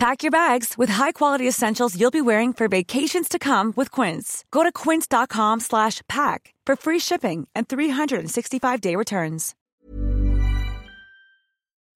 Pack your bags with high-quality essentials you'll be wearing for vacations to come with Quince. Go to quince.com slash pack for free shipping and 365-day returns.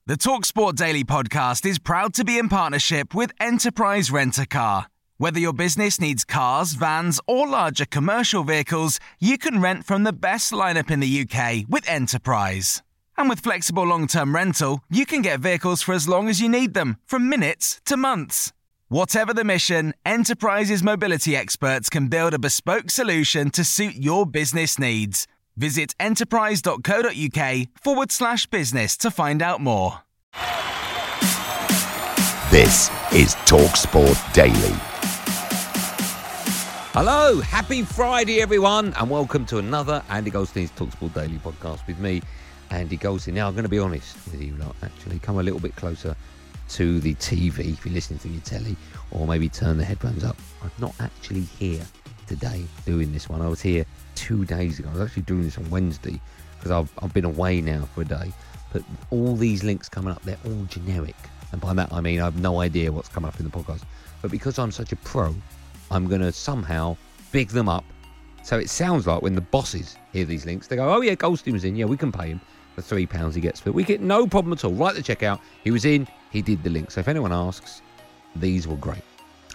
The TalkSport Daily podcast is proud to be in partnership with Enterprise Rent-A-Car. Whether your business needs cars, vans, or larger commercial vehicles, you can rent from the best lineup in the UK with Enterprise. And with flexible long term rental, you can get vehicles for as long as you need them, from minutes to months. Whatever the mission, Enterprise's mobility experts can build a bespoke solution to suit your business needs. Visit enterprise.co.uk forward slash business to find out more. This is TalkSport Daily. Hello, happy Friday, everyone, and welcome to another Andy Goldstein's Talksport Daily podcast with me, Andy Goldstein. Now, I'm going to be honest with you lot, actually. Come a little bit closer to the TV if you're listening through your telly, or maybe turn the headphones up. I'm not actually here today doing this one. I was here two days ago. I was actually doing this on Wednesday because I've, I've been away now for a day. But all these links coming up, they're all generic. And by that, I mean I have no idea what's coming up in the podcast. But because I'm such a pro, I'm going to somehow big them up. So it sounds like when the bosses hear these links, they go, oh, yeah, Goldstein was in. Yeah, we can pay him the three pounds he gets for. We get no problem at all. Right the checkout. He was in. He did the link. So if anyone asks, these were great.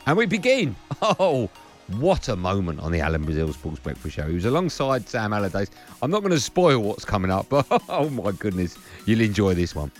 And we begin. Oh, what a moment on the Alan Brazil Sports Breakfast Show. He was alongside Sam Allardyce. I'm not going to spoil what's coming up, but oh my goodness, you'll enjoy this one.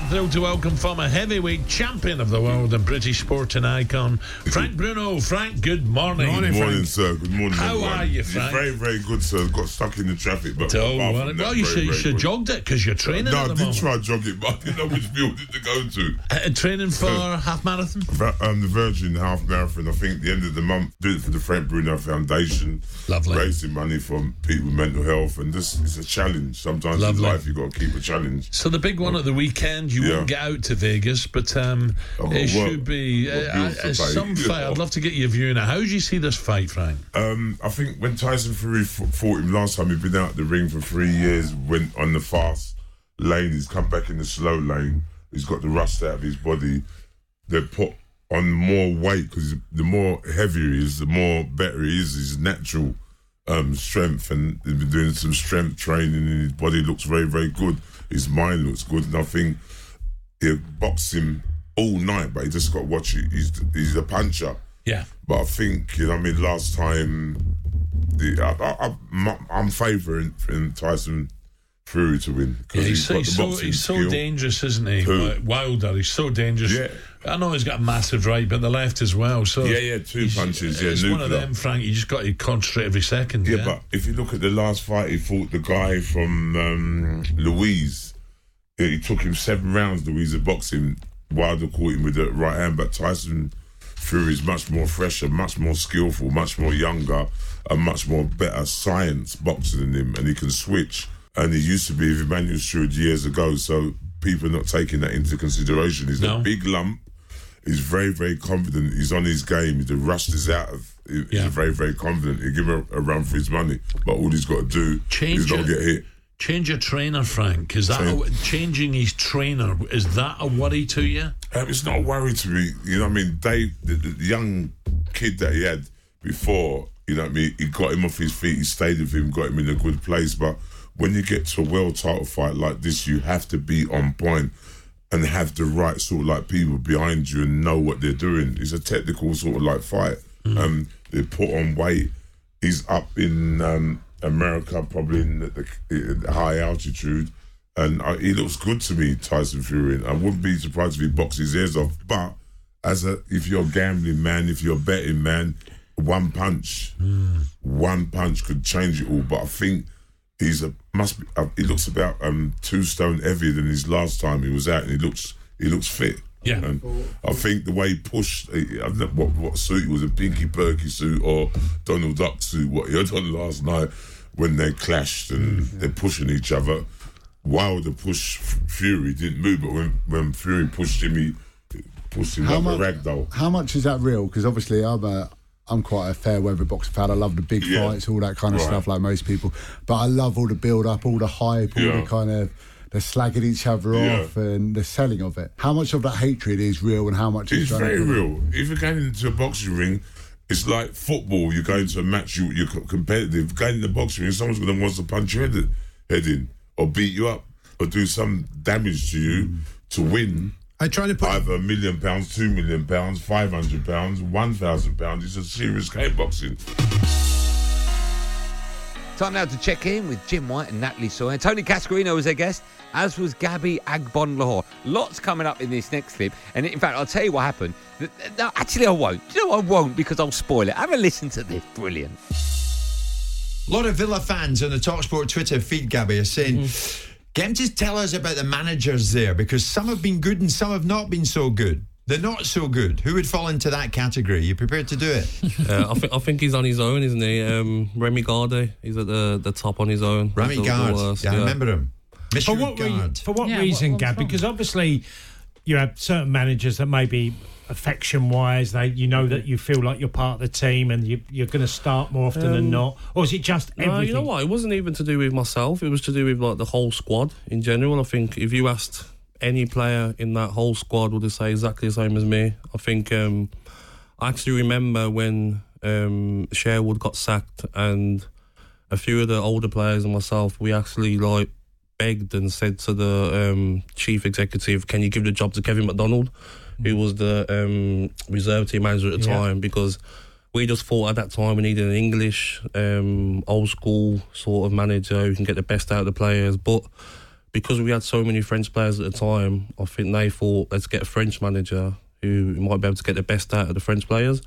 I'm thrilled to welcome former heavyweight champion of the world and British sporting icon, Frank Bruno. Frank, good morning. Good morning, sir. Good morning. How everyone. are you, Frank? Very, very good, sir. Got stuck in the traffic, but Don't worry. from that, Well, you should, you should jogged it because you're training No, at I the did moment. try jogging, but I didn't know which building to go to. Uh, training for half marathon? Va- Um, the Virgin Half Marathon, I think, the end of the month, did it for the Frank Bruno Foundation. Lovely. Raising money for people with mental health, and this is a challenge. Sometimes Lovely. in life, you've got to keep a challenge. So the big one at the weekend, you Yeah. won't get out to Vegas, but um, I've it should be uh, uh, some fight. I'd love to get your view now. How do you see this fight, Frank? Um, I think when Tyson Fury fought him last time, he'd been out the ring for three years, went on the fast lane, he's come back in the slow lane, he's got the rust out of his body. They put on more weight because the more heavier he is, the more better he is. His natural um, strength, and he's been doing some strength training, and his body looks very, very good. His mind looks good, and I think he boxed him all night, but he just got to watch it. He's he's a puncher. Yeah. But I think, you know, what I mean, last time, the, I, I'm favouring in Tyson Fury to win Yeah, he's, he's so, he's, so, he's so skill. dangerous, isn't he? Wilder, he's so dangerous. Yeah. I know he's got a massive right, but the left as well. So Yeah, yeah, two he's- punches, yeah, it's one of them, Frank. You just got to concentrate every second. Yeah, Yeah, but if you look at the last fight, he fought the guy from um, Louise. He took him seven rounds. Louise of boxing. Wilder caught him with the right hand, but Tyson Fury is much more fresher, much more skillful, much more younger, and much more better science boxer than him, and he can switch. And he used to be with Emanuel Steward years ago, so people are not taking that into consideration. He's No. a big lump. He's very, very confident. He's on his game. The rust is out of. He's Yeah. very, very confident. He'll give him a, a run for his money, but all he's got to do Change is not it. get hit. Change your trainer, Frank. Is that a, changing his trainer? Is that a worry to you? Um, it's not a worry to me. You know what I mean? Dave, the, the young kid that he had before, you know what I mean? He got him off his feet, he stayed with him, got him in a good place. But when you get to a world title fight like this, you have to be on point and have the right sort of like people behind you and know what they're doing. It's a technical sort of like fight. Um, they put on weight. He's up in um, America, probably in the, the, high altitude. And uh, he looks good to me, Tyson Fury. I wouldn't be surprised if he boxes his ears off. But as a, if you're gambling man, if you're betting man, one punch, one punch could change it all. But I think he's a must be. Uh, he looks about um, two stone heavier than his last time he was out, and he looks he looks fit. Yeah. and I think the way he pushed, uh, I don't know what what suit it was a Pinky Perky suit or Donald Duck suit, what he had on last night. when they clashed and they're pushing each other. Wilder pushed F- Fury, didn't move, but when, when Fury pushed him, he pushed him How like much- a ragdoll. How much is that real? Because obviously I'm a I'm quite a fair weather boxing fan. I love the big Yeah. fights, all that kind of Right. stuff, like most people. But I love all the build up, all the hype, all Yeah. the kind of the slagging each other Yeah. off and the selling of it. How much of that hatred is real, and how much is It's very real. If you're going into a boxing ring, it's like football. You're going to a match, you, you're competitive. Going in the boxing ring, someone's going to want to punch your head, head in or beat you up or do some damage to you to win. I try to put Either a million pounds, two million pounds, five hundred pounds, one thousand pounds. It's a serious game boxing. Time now to check in with Jim White and Natalie Sawyer. Tony Cascarino was their guest, as was Gabby Agbonlahor. Lots coming up in this next clip. And in fact, I'll tell you what happened. Th- th- No, actually, I won't. You know, I won't because I'll spoil it. Have a listen to this. Brilliant. A lot of Villa fans on the Talksport Twitter feed, Gabby, are saying, get him to tell us about the managers there because some have been good and some have not been so good. They're not so good. Who would fall into that category? You prepared to do it? Uh, I, think I think he's on his own, isn't he? Um, Remy Garde, he's at the, the top on his own. Remy He's the- the Garde. worst, Yeah, I remember him. For what, rea- Garde. for what Yeah, reason, what- what Gab? wrong? Because obviously you have certain managers that maybe affection wise, they you know that you feel like you're part of the team and you, you're going to start more often than Um, not, or is it just everything? No, you know what? It wasn't even to do with myself. It was to do with like the whole squad in general. I think if you asked any player in that whole squad, would they say exactly the same as me? I think um, I actually remember when um, Sherwood got sacked and a few of the older players and myself, we actually like begged and said to the um, chief executive, "Can you give the job to Kevin MacDonald, who was the um, reserve team manager at the Yeah. time?" Because we just thought at that time we needed an English, um, old school sort of manager who can get the best out of the players. But because we had so many French players at the time, I think they thought let's get a French manager who might be able to get the best out of the French players.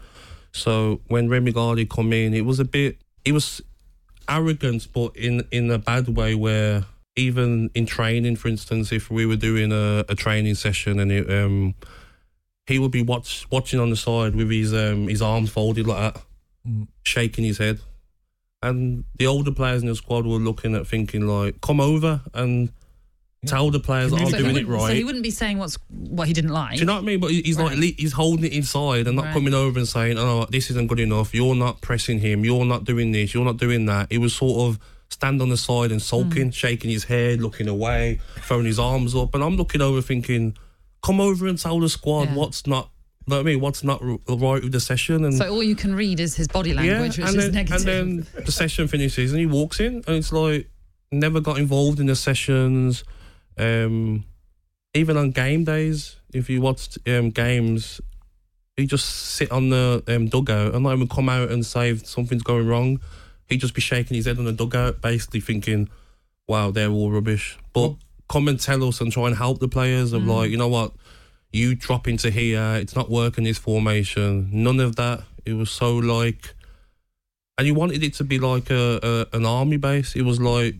So when Remy Gardy come in, it was a bit, it was arrogance, but in in a bad way where even in training, for instance, if we were doing a, a training session and it, um, he would be watch, watching on the side with his um, his arms folded like that, shaking his head. And the older players in the squad were looking at thinking like, come over and tell the players that I'm So doing it right. So he wouldn't be saying what's what he didn't like. Do you know what I mean? But he's like Right. le- he's holding it inside and not Right. coming over and saying, "Oh, this isn't good enough. You're not pressing him. You're not doing this. You're not doing that." He was sort of stand on the side and sulking, Mm. shaking his head, looking away, throwing his arms up, and I'm looking over thinking, "Come over and tell the squad Yeah. what's not." know what I mean, what's not right with the session? And So all you can read is his body language, which and is negative. And then the session finishes and he walks in and it's like never got involved in the sessions. Um, even on game days, if you watched um, games, he'd just sit on the um, dugout and not even come out and say if something's going wrong. He'd just be shaking his head on the dugout, basically thinking, wow, they're all rubbish. But come and tell us and try and help the players of Mm. like, you know what, you drop into here, it's not working this formation. None of that. It was so like, and you wanted it to be like a, a an army base. It was like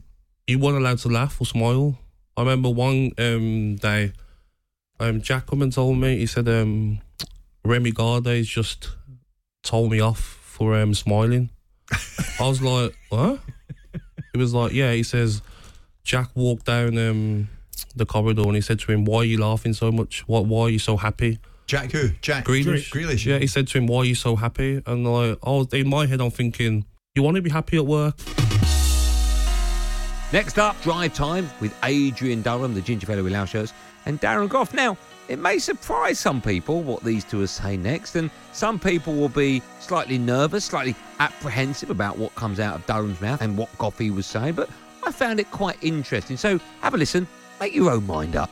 you weren't allowed to laugh or smile. I remember one um, day, um, Jack come and told me. He said, um, "Remy Garde's just told me off for um, smiling." I was like, "What?" He was like, "Yeah." He says, Jack walked down um, the corridor and he said to him, "Why are you laughing so much? What? Why are you so happy?" Jack who? Jack Grealish. Grealish. Yeah, he said to him, "Why are you so happy?" And like, was in my head, I'm thinking, "You want to be happy at work?" Next up, drive time with Adrian Durham, the ginger fellow with loud shirts, and Darren Goff. Now, it may surprise some people what these two are saying next, and some people will be slightly nervous, slightly apprehensive about what comes out of Durham's mouth and what Goffy was saying, but I found it quite interesting. So have a listen, make your own mind up.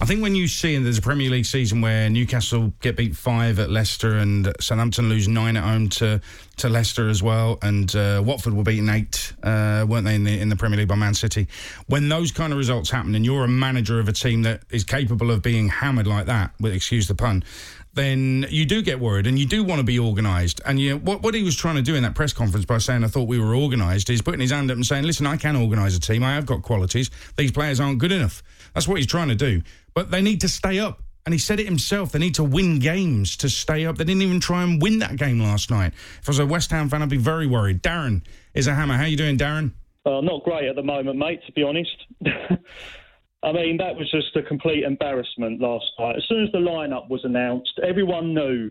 I think when you see and there's a Premier League season where Newcastle get beat five at Leicester and Southampton lose nine at home to, to Leicester as well, and uh, Watford were beaten eight, uh, weren't they, in the, in the Premier League by Man City? When those kind of results happen and you're a manager of a team that is capable of being hammered like that, with excuse the pun, then you do get worried and you do want to be organised. And you, what, what he was trying to do in that press conference by saying, I thought we were organised, is putting his hand up and saying, listen, I can organise a team. I have got qualities. These players aren't good enough. That's what he's trying to do. But they need to stay up. And he said it himself. They need to win games to stay up. They didn't even try and win that game last night. If I was a West Ham fan, I'd be very worried. Darren, is a hammer. How are you doing, Darren? Uh, not great at the moment, mate, to be honest. I mean, that was just a complete embarrassment last night. As soon as the lineup was announced, everyone knew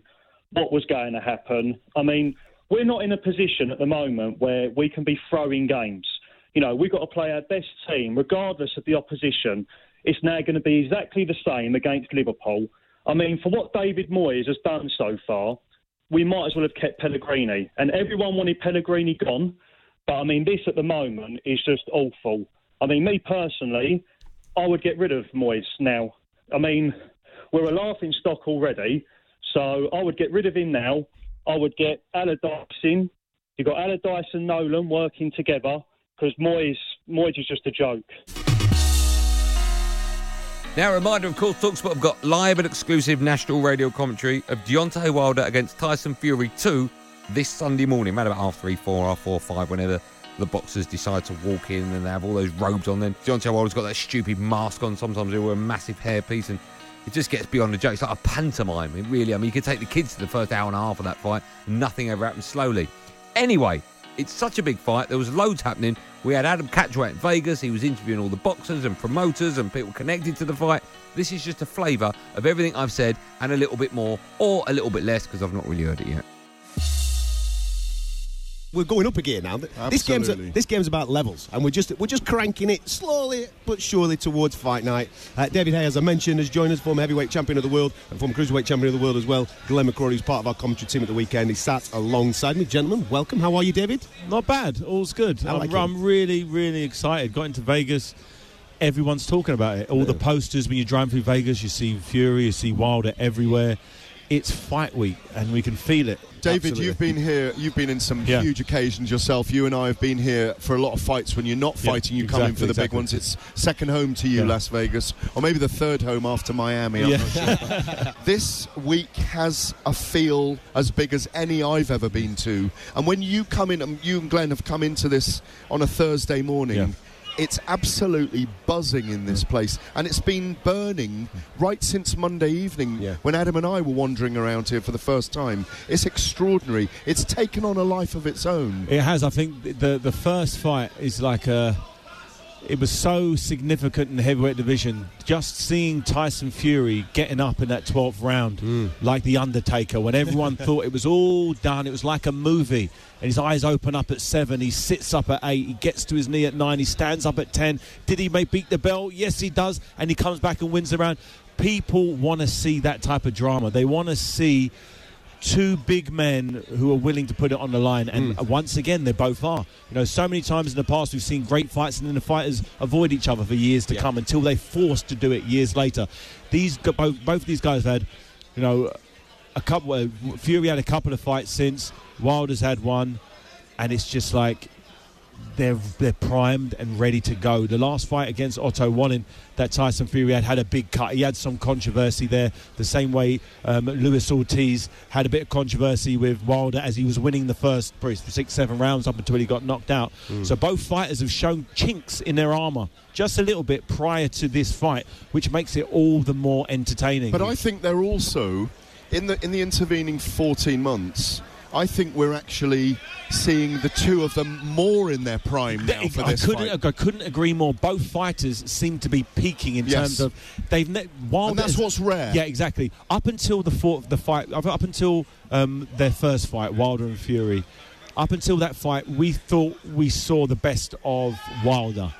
what was going to happen. I mean, we're not in a position at the moment where we can be throwing games. You know, we've got to play our best team, regardless of the opposition. It's now going to be exactly the same against Liverpool. I mean, for what David Moyes has done so far, we might as well have kept Pellegrini. And everyone wanted Pellegrini gone. But I mean, this at the moment is just awful. I mean, me personally, I would get rid of Moyes now. I mean, we're a laughing stock already, so I would get rid of him now. I would get Allardyce in. You've got Allardyce and Nolan working together because Moyes, Moyes is just a joke. Now, a reminder, of course, Talksport have got live and exclusive national radio commentary of Deontay Wilder against Tyson Fury 2 this Sunday morning, around about half three, four, half four, five, whenever the boxers decide to walk in and they have all those robes on. Then Deontay Wilder's got that stupid mask on. Sometimes they wear a massive hairpiece and it just gets beyond the joke. It's like a pantomime. It really, I mean, you could take the kids to the first hour and a half of that fight, nothing ever happens slowly. Anyway, it's such a big fight. There was loads happening. We had Adam Catterall in Vegas. He was interviewing all the boxers and promoters and people connected to the fight. This is just a flavour of everything I've said and a little bit more, or a little bit less, because I've not really heard it yet. We're going up again now. This game's this game's about levels, and we're just we're just cranking it slowly but surely towards fight night. Uh, David Haye, as I mentioned, has joined us, former heavyweight champion of the world and former cruiserweight champion of the world as well. Glenn McCrory, who's part of our commentary team at the weekend, he sat alongside me. Gentlemen, welcome. How are you, David? Not bad. All's good. I like I'm, I'm really, really excited. Got into Vegas. Everyone's talking about it. All the posters when you're driving through Vegas, you see Fury, you see Wilder everywhere. It's fight week, and we can feel it. David, Absolutely. you've been here. You've been in some Yeah. huge occasions yourself. You and I have been here for a lot of fights. When you're not Yeah, fighting, you come in for exactly, the big ones. It's second home to you, Yeah. Las Vegas, or maybe the third home after Miami. I'm Yeah. not sure. this week has a feel as big as any I've ever been to. And when you come in, and you and Glenn have come into this on a Thursday morning. Yeah. It's absolutely buzzing in this place, and it's been burning right since Monday evening when Adam and I were wandering around here for the first time. It's extraordinary. It's taken on a life of its own. It has. I think the the first fight is like a. It was so significant in the heavyweight division. Just seeing Tyson Fury getting up in that 12th round, hmm. like the Undertaker, when everyone thought it was all done, it was like a movie. And his eyes open up at seven. He sits up at eight. He gets to his knee at nine. He stands up at ten. Did he make beat the bell? Yes, he does. And he comes back and wins the round. People want to see that type of drama. They want to see two big men who are willing to put it on the line, and once again, they both are. You know, so many times in the past we've seen great fights, and then the fighters avoid each other for years to come until they're forced to do it years later. These both both these guys have had, you know, a couple. Uh, Fury had a couple of fights since. Wilder's had one, and it's just like they're they're primed and ready to go. The last fight against Otto Wallin that Tyson Fury had had a big cut. He had some controversy there, the same way um, Luis Ortiz had a bit of controversy with Wilder as he was winning the first six seven rounds up until he got knocked out. Mm. So both fighters have shown chinks in their armor just a little bit prior to this fight, which makes it all the more entertaining. But I think they're also in the in the intervening 14 months. I think we're actually seeing the two of them more in their prime now for I this couldn't, fight. I couldn't agree more. Both fighters seem to be peaking in Yes. terms of they've ne- Wilder And that's what's rare. Yeah, exactly. Up until the fourth, the fight, up, up until um, their first fight, Wilder and Fury. Up until that fight, we thought we saw the best of Wilder.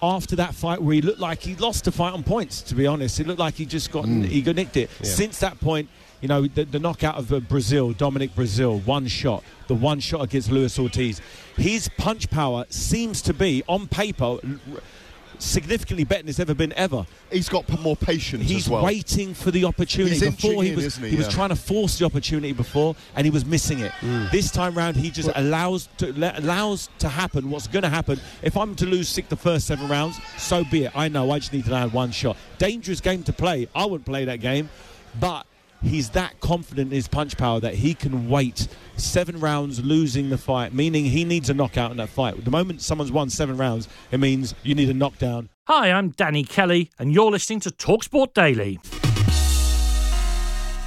After that fight, where he looked like he lost the fight on points, to be honest, it looked like he just got Mm. he got nicked it. Yeah. Since that point, you know, the, the knockout of uh, Breazeale, Dominic Breazeale, one shot, the one shot against Luis Ortiz. His punch power seems to be, on paper, significantly better than it's ever been ever. He's got more patience He's as well. waiting for the opportunity. He's before he in, was isn't he? was Yeah. trying to force the opportunity before, and he was missing it. Mm. This time round, he just allows to le- allows to happen what's going to happen. If I'm to lose six the first seven rounds, so be it. I know. I just need to land one shot. Dangerous game to play. I wouldn't play that game, but. He's that confident in his punch power that he can wait seven rounds losing the fight, meaning he needs a knockout in that fight. The moment someone's won seven rounds, it means you need a knockdown. Hi, I'm Danny Kelly, and you're listening to Talksport Daily.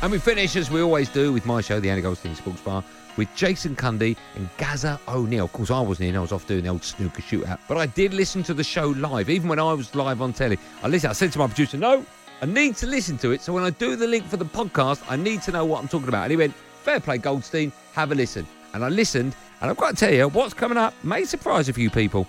And we finish, as we always do, with my show, the Andy Goldstein Sports Bar, with Jason Cundy and Gaza O'Neill. Of course, I wasn't in, I was off doing the old snooker shootout. But I did listen to the show live, even when I was live on telly. I listened, I said to my producer, no, I need to listen to it. So when I do the link for the podcast, I need to know what I'm talking about. And he went, fair play, Goldstein, have a listen. And I listened, and I've got to tell you, what's coming up may surprise a few people.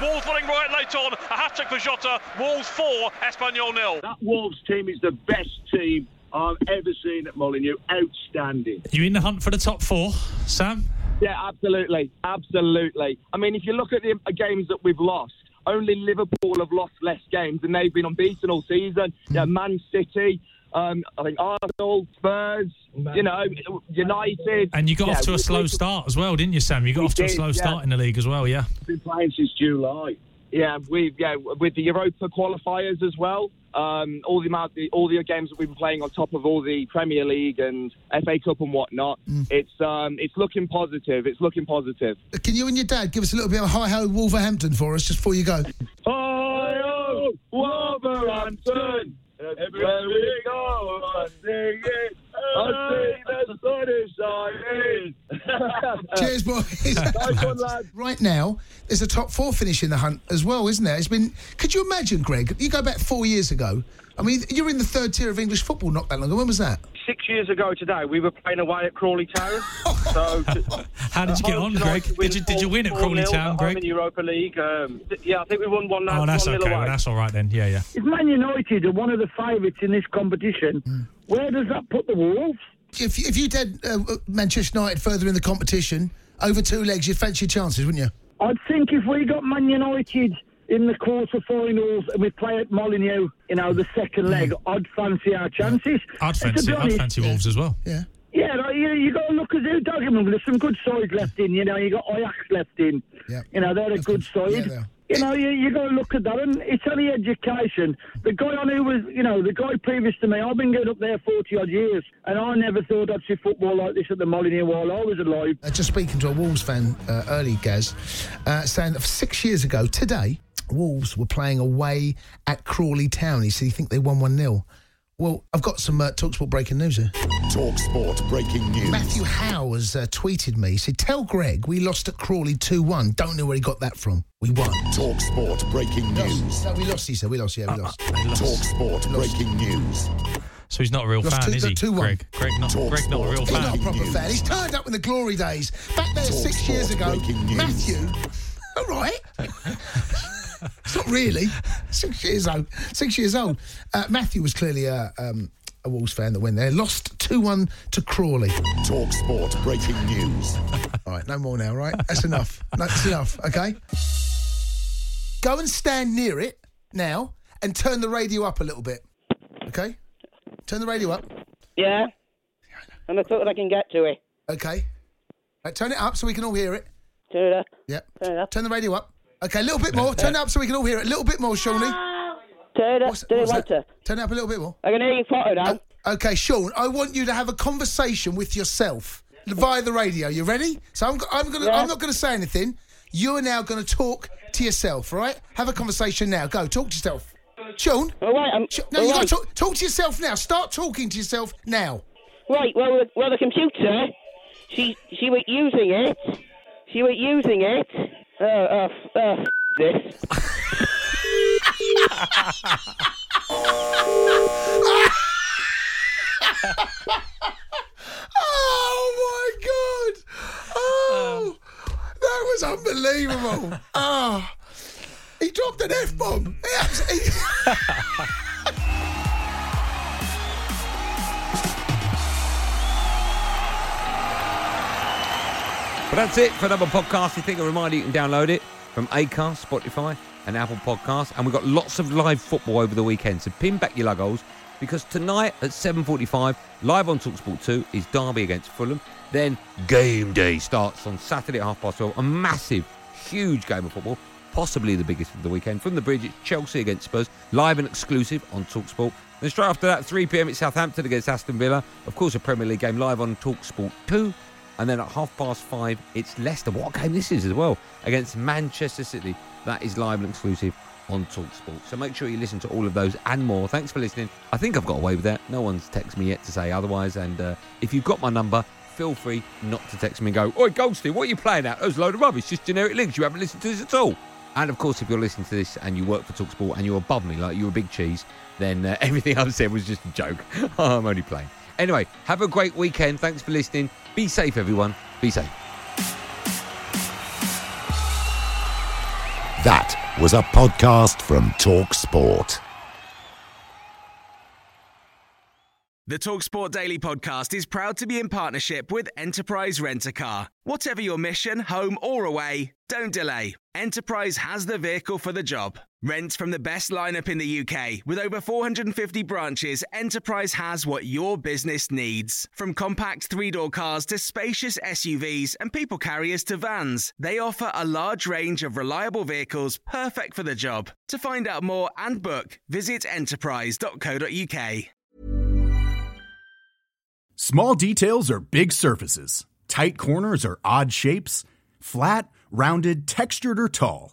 Wolves running right late on. A hat trick for Jota. Wolves 4, Espanyol nil. That Wolves team is the best team I've ever seen at Molineux. Outstanding. You in the hunt for the top four, Sam? Yeah, absolutely. Absolutely. I mean, if you look at the games that we've lost, only Liverpool have lost less games and they've been unbeaten all season. Yeah, Man City, um, I think Arsenal, Spurs, you know, United. And you got Yeah, off to a slow start as well, didn't you, Sam? You got off to a did, slow yeah. start in the league as well, yeah. been playing since July. Yeah, we've yeah with the Europa qualifiers as well. Um, all the amount, the, all the games that we've been playing on top of all the Premier League and FA Cup and whatnot. It's um, it's looking positive. It's looking positive. Can you and your dad give us a little bit of high ho Wolverhampton for us just before you go? Oh, Wolverhampton. Everywhere we go, I sing it. I see the sun is shining. Cheers, boys. Nice one, lad. right now, there's a top four finish in the hunt as well, isn't there? It's been. Could you imagine, Greg? You go back four years ago. I mean, you're in the third tier of English football not that long ago. When was that? Six years ago today, we were playing away at Crawley Town. so, How did you get on, Greg? Did you did you win at Crawley Town, I'm in Greg? Europa League. Um, th- yeah, I think we won one. Oh, that's one okay. away. Well, that's all right then. Yeah, yeah. If Man United are one of the favourites in this competition, where does that put the Wolves? If if you did uh, Manchester United further in the competition over two legs, you'd fancy your chances, wouldn't you? I'd think if we got Man United in the quarter-finals and we play at Molineux, you know, the second leg, I'd fancy our chances. I'd fancy I'd fancy Wolves as well. Yeah. Yeah, like, you, you got to look at who don't get There's some good sides left in. You know, you got Ajax left in. Yeah. You know, they're a good side. Yeah, they are. You know, you, you got to look at that, and it's only education. The guy I knew was, you know, the guy previous to me. I've been going up there forty odd years, and I never thought I'd see football like this at the Molineux while I was alive. Uh, just speaking to a Wolves fan uh, early, Gaz, uh, saying that six years ago today, Wolves were playing away at Crawley Town. He said he think they won 1 0. Well, I've got some uh, Talksport breaking news here. Talksport breaking news. Matthew Howe has uh, tweeted me. He said, Tell Greg we lost at Crawley 2 1. Don't know where he got that from. We won. Talksport breaking news. No, we lost, he said. We lost, yeah, we lost. Talksport breaking news. So he's not a real Lost fan, two- is he? two- two one. Greg, Greg, not, Greg, not a real He's fan. not a proper fan. He's turned up in the glory days. Back there six years ago, Matthew. All right. It's not really. Six years old. Six years old. Uh, Matthew was clearly a, um, a Wolves fan that went there. Lost 2 1 to Crawley. Talksport breaking news. All right, no more now, right? That's enough. That's enough, okay? Go and stand near it now and turn the radio up a little bit. Okay? Turn the radio up. Yeah. And I thought I can get to it. Okay. Right, turn it up so we can all hear it. Turn it up. Yep. Turn it up. Turn the radio up. Okay, a little bit more. Turn it up so we can all hear it. A little bit more, Shawnee. Turn it up. What's- Do it what's that? Turn it up a little bit more. I can hear your photo now. Okay, Sean, I want you to have a conversation with yourself via the radio. You ready? So I'm, I'm gonna. Yeah. I'm not going to say anything. You are now going to talk to yourself. right? Have a conversation now. Go talk to yourself. Sean. All right. I'm, no, all you got to talk, talk to yourself now. Start talking to yourself now. Right. Well, the- well, the computer. She she was using it. She was using it. Uh, uh, uh, this. Oh my god! Oh, that was unbelievable. Oh, he dropped an f bomb. But that's it for another podcast. If you think a reminder you can download it from Acast, Spotify, and Apple Podcasts. And we've got lots of live football over the weekend. So pin back your luggos because tonight at 7.45, live on TalkSport 2, is Derby against Fulham. Then game day starts on Saturday at half past 12. A massive, huge game of football. Possibly the biggest of the weekend. From the bridge, it's Chelsea against Spurs, live and exclusive on TalkSport. Then straight after that, 3 pm, it's Southampton against Aston Villa. Of course, a Premier League game live on TalkSport 2. And then at half past five, it's Leicester. What game this is as well against Manchester City. That is live and exclusive on Talksport. So make sure you listen to all of those and more. Thanks for listening. I think I've got away with that. No one's texted me yet to say otherwise. And uh, if you've got my number, feel free not to text me and go, Oi, Goldstein, what are you playing at? a load of rubbish, just generic links. You haven't listened to this at all. And of course, if you're listening to this and you work for Talksport and you're above me, like you're a big cheese, then uh, everything I've said was just a joke. I'm only playing. Anyway, have a great weekend. Thanks for listening. Be safe, everyone. Be safe. That was a podcast from Talk Sport. The Talksport Daily podcast is proud to be in partnership with Enterprise Rent a Car. Whatever your mission, home or away, don't delay. Enterprise has the vehicle for the job. Rent from the best lineup in the UK. With over 450 branches, Enterprise has what your business needs. From compact three door cars to spacious SUVs and people carriers to vans, they offer a large range of reliable vehicles perfect for the job. To find out more and book, visit enterprise.co.uk. Small details are big surfaces. Tight corners are odd shapes. Flat, rounded, textured, or tall.